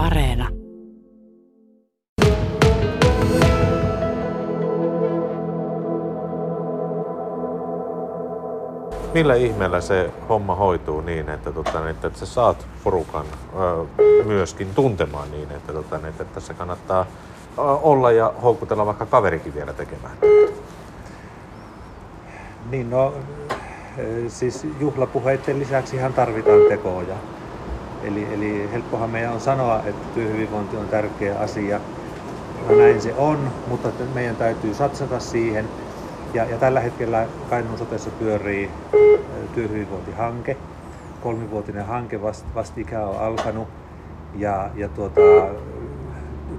Areena. Millä ihmeellä se homma hoituu niin, että, tota, että sä saat porukan ö, myöskin tuntemaan niin, että, tota, että tässä kannattaa ö, olla ja houkutella vaikka kaverikin vielä tekemään? Niin no, siis juhlapuheiden lisäksi ihan tarvitaan tekoja. Eli, eli helppohan meidän on sanoa, että työhyvinvointi on tärkeä asia. No näin se on, mutta meidän täytyy satsata siihen. Ja, ja tällä hetkellä Kainuun sotessa pyörii työhyvinvointihanke. Kolmivuotinen hanke vast, vastikään on alkanut. Ja, ja tuota,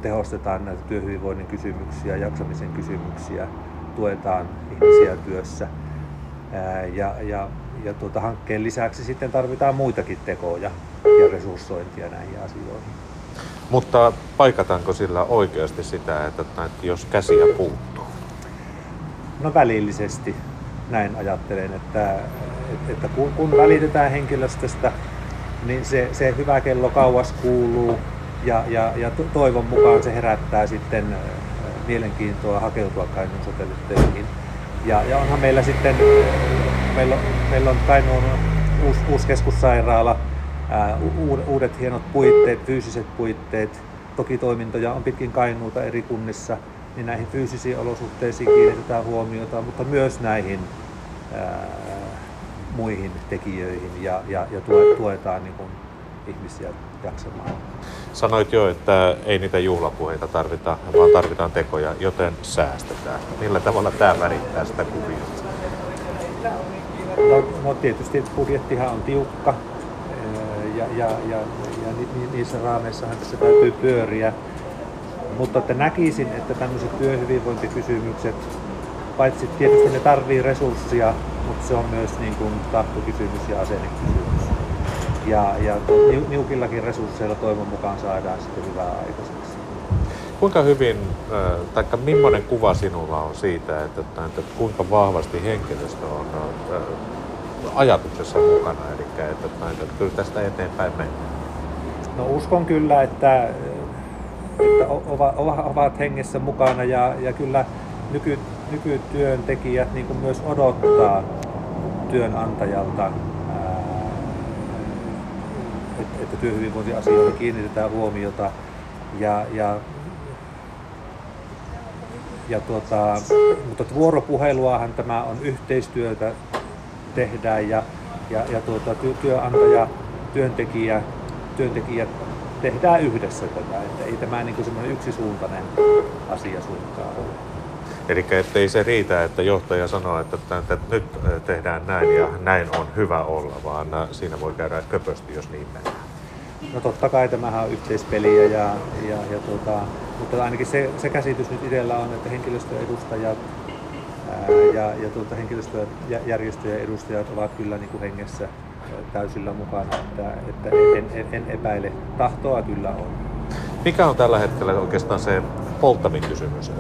tehostetaan näitä työhyvinvoinnin kysymyksiä, jaksamisen kysymyksiä, tuetaan ihmisiä työssä. Ja, ja, ja tuota, hankkeen lisäksi sitten tarvitaan muitakin tekoja ja resurssointia näihin asioihin. Mutta paikataanko sillä oikeasti sitä, että, että jos käsiä puuttuu? No välillisesti näin ajattelen, että, että kun, kun välitetään henkilöstöstä, niin se, se hyvä kello kauas kuuluu ja, ja, ja toivon mukaan se herättää sitten mielenkiintoa hakeutua Kainuun sotelle Ja, ja onhan meillä sitten, meillä on, meillä on Kainuun uusi, uusi keskussairaala, uudet hienot puitteet, fyysiset puitteet. Toki toimintoja on pitkin Kainuuta eri kunnissa, niin näihin fyysisiin olosuhteisiin kiinnitetään huomiota, mutta myös näihin ää, muihin tekijöihin ja, ja, ja tuetaan niin kuin, ihmisiä jaksamaan. Sanoit jo, että ei niitä juhlapuheita tarvita, vaan tarvitaan tekoja, joten säästetään. Millä tavalla tämä värittää sitä kuviota? No, no tietysti budjettihan on tiukka ja, ja, ja, ja ni, ni, niissä raameissahan tässä täytyy pyöriä. Mutta että näkisin, että tämmöiset työhyvinvointikysymykset, paitsi tietysti ne tarvii resursseja, mutta se on myös niin kuin tahtokysymys ja asennekysymys. Ja, ja niukillakin resursseilla toivon mukaan saadaan sitten hyvää aikaiseksi. Kuinka hyvin, tai millainen kuva sinulla on siitä, että, että kuinka vahvasti henkilöstö on ajatuksessa mukana, eli että, että, kyllä tästä eteenpäin mennään? No uskon kyllä, että, että ovat hengessä mukana ja, ja kyllä nyky, nykytyöntekijät niin kuin myös odottaa työnantajalta, että, että työhyvinvointiasioihin kiinnitetään huomiota ja, ja ja tuota, mutta vuoropuheluahan tämä on yhteistyötä tehdään ja, ja, ja tuota, ty, työnantaja, työntekijä, työntekijät tehdään yhdessä tätä. Että ei tämä niin semmoinen yksisuuntainen asia suinkaan ole. Eli ettei se riitä, että johtaja sanoo, että, että nyt tehdään näin ja näin on hyvä olla, vaan siinä voi käydä köpösti, jos niin mennään. No totta kai tämähän on yhteispeliä, ja, ja, ja tuota, mutta ainakin se, se käsitys nyt itsellä on, että henkilöstöedustajat ja, ja tuota, henkilöstöjärjestöjen edustajat ovat kyllä niin kuin hengessä täysillä mukana, että, että en, en, en epäile. Tahtoa kyllä on. Mikä on tällä hetkellä oikeastaan se polttavin kysymys,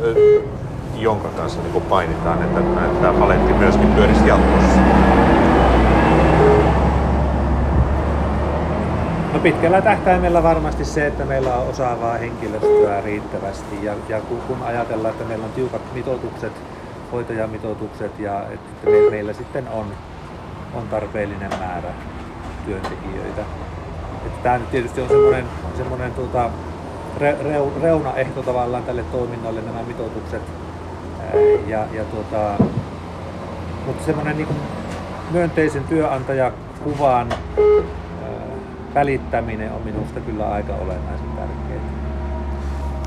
jonka kanssa niin kuin painitaan, että, että tämä paletti myöskin pyörisi jatkossa? No pitkällä tähtäimellä varmasti se, että meillä on osaavaa henkilöstöä riittävästi ja, ja kun, kun ajatellaan, että meillä on tiukat mitoitukset hoitajamitoitukset ja että meillä sitten on, on tarpeellinen määrä työntekijöitä. Että tämä nyt tietysti on semmoinen, semmoinen tuota, re, reunaehto tavallaan tälle toiminnalle nämä mitoitukset. Ja, ja tuota, mutta semmoinen niin myönteisen työnantajakuvan välittäminen on minusta kyllä aika olennaisen tärkeää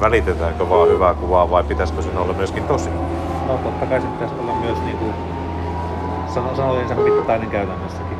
välitetäänkö vaan hyvää kuvaa vai pitäisikö sen olla myöskin tosi? No totta kai se pitäisi olla myös niin kuin sanojensa mittainen käytännössäkin.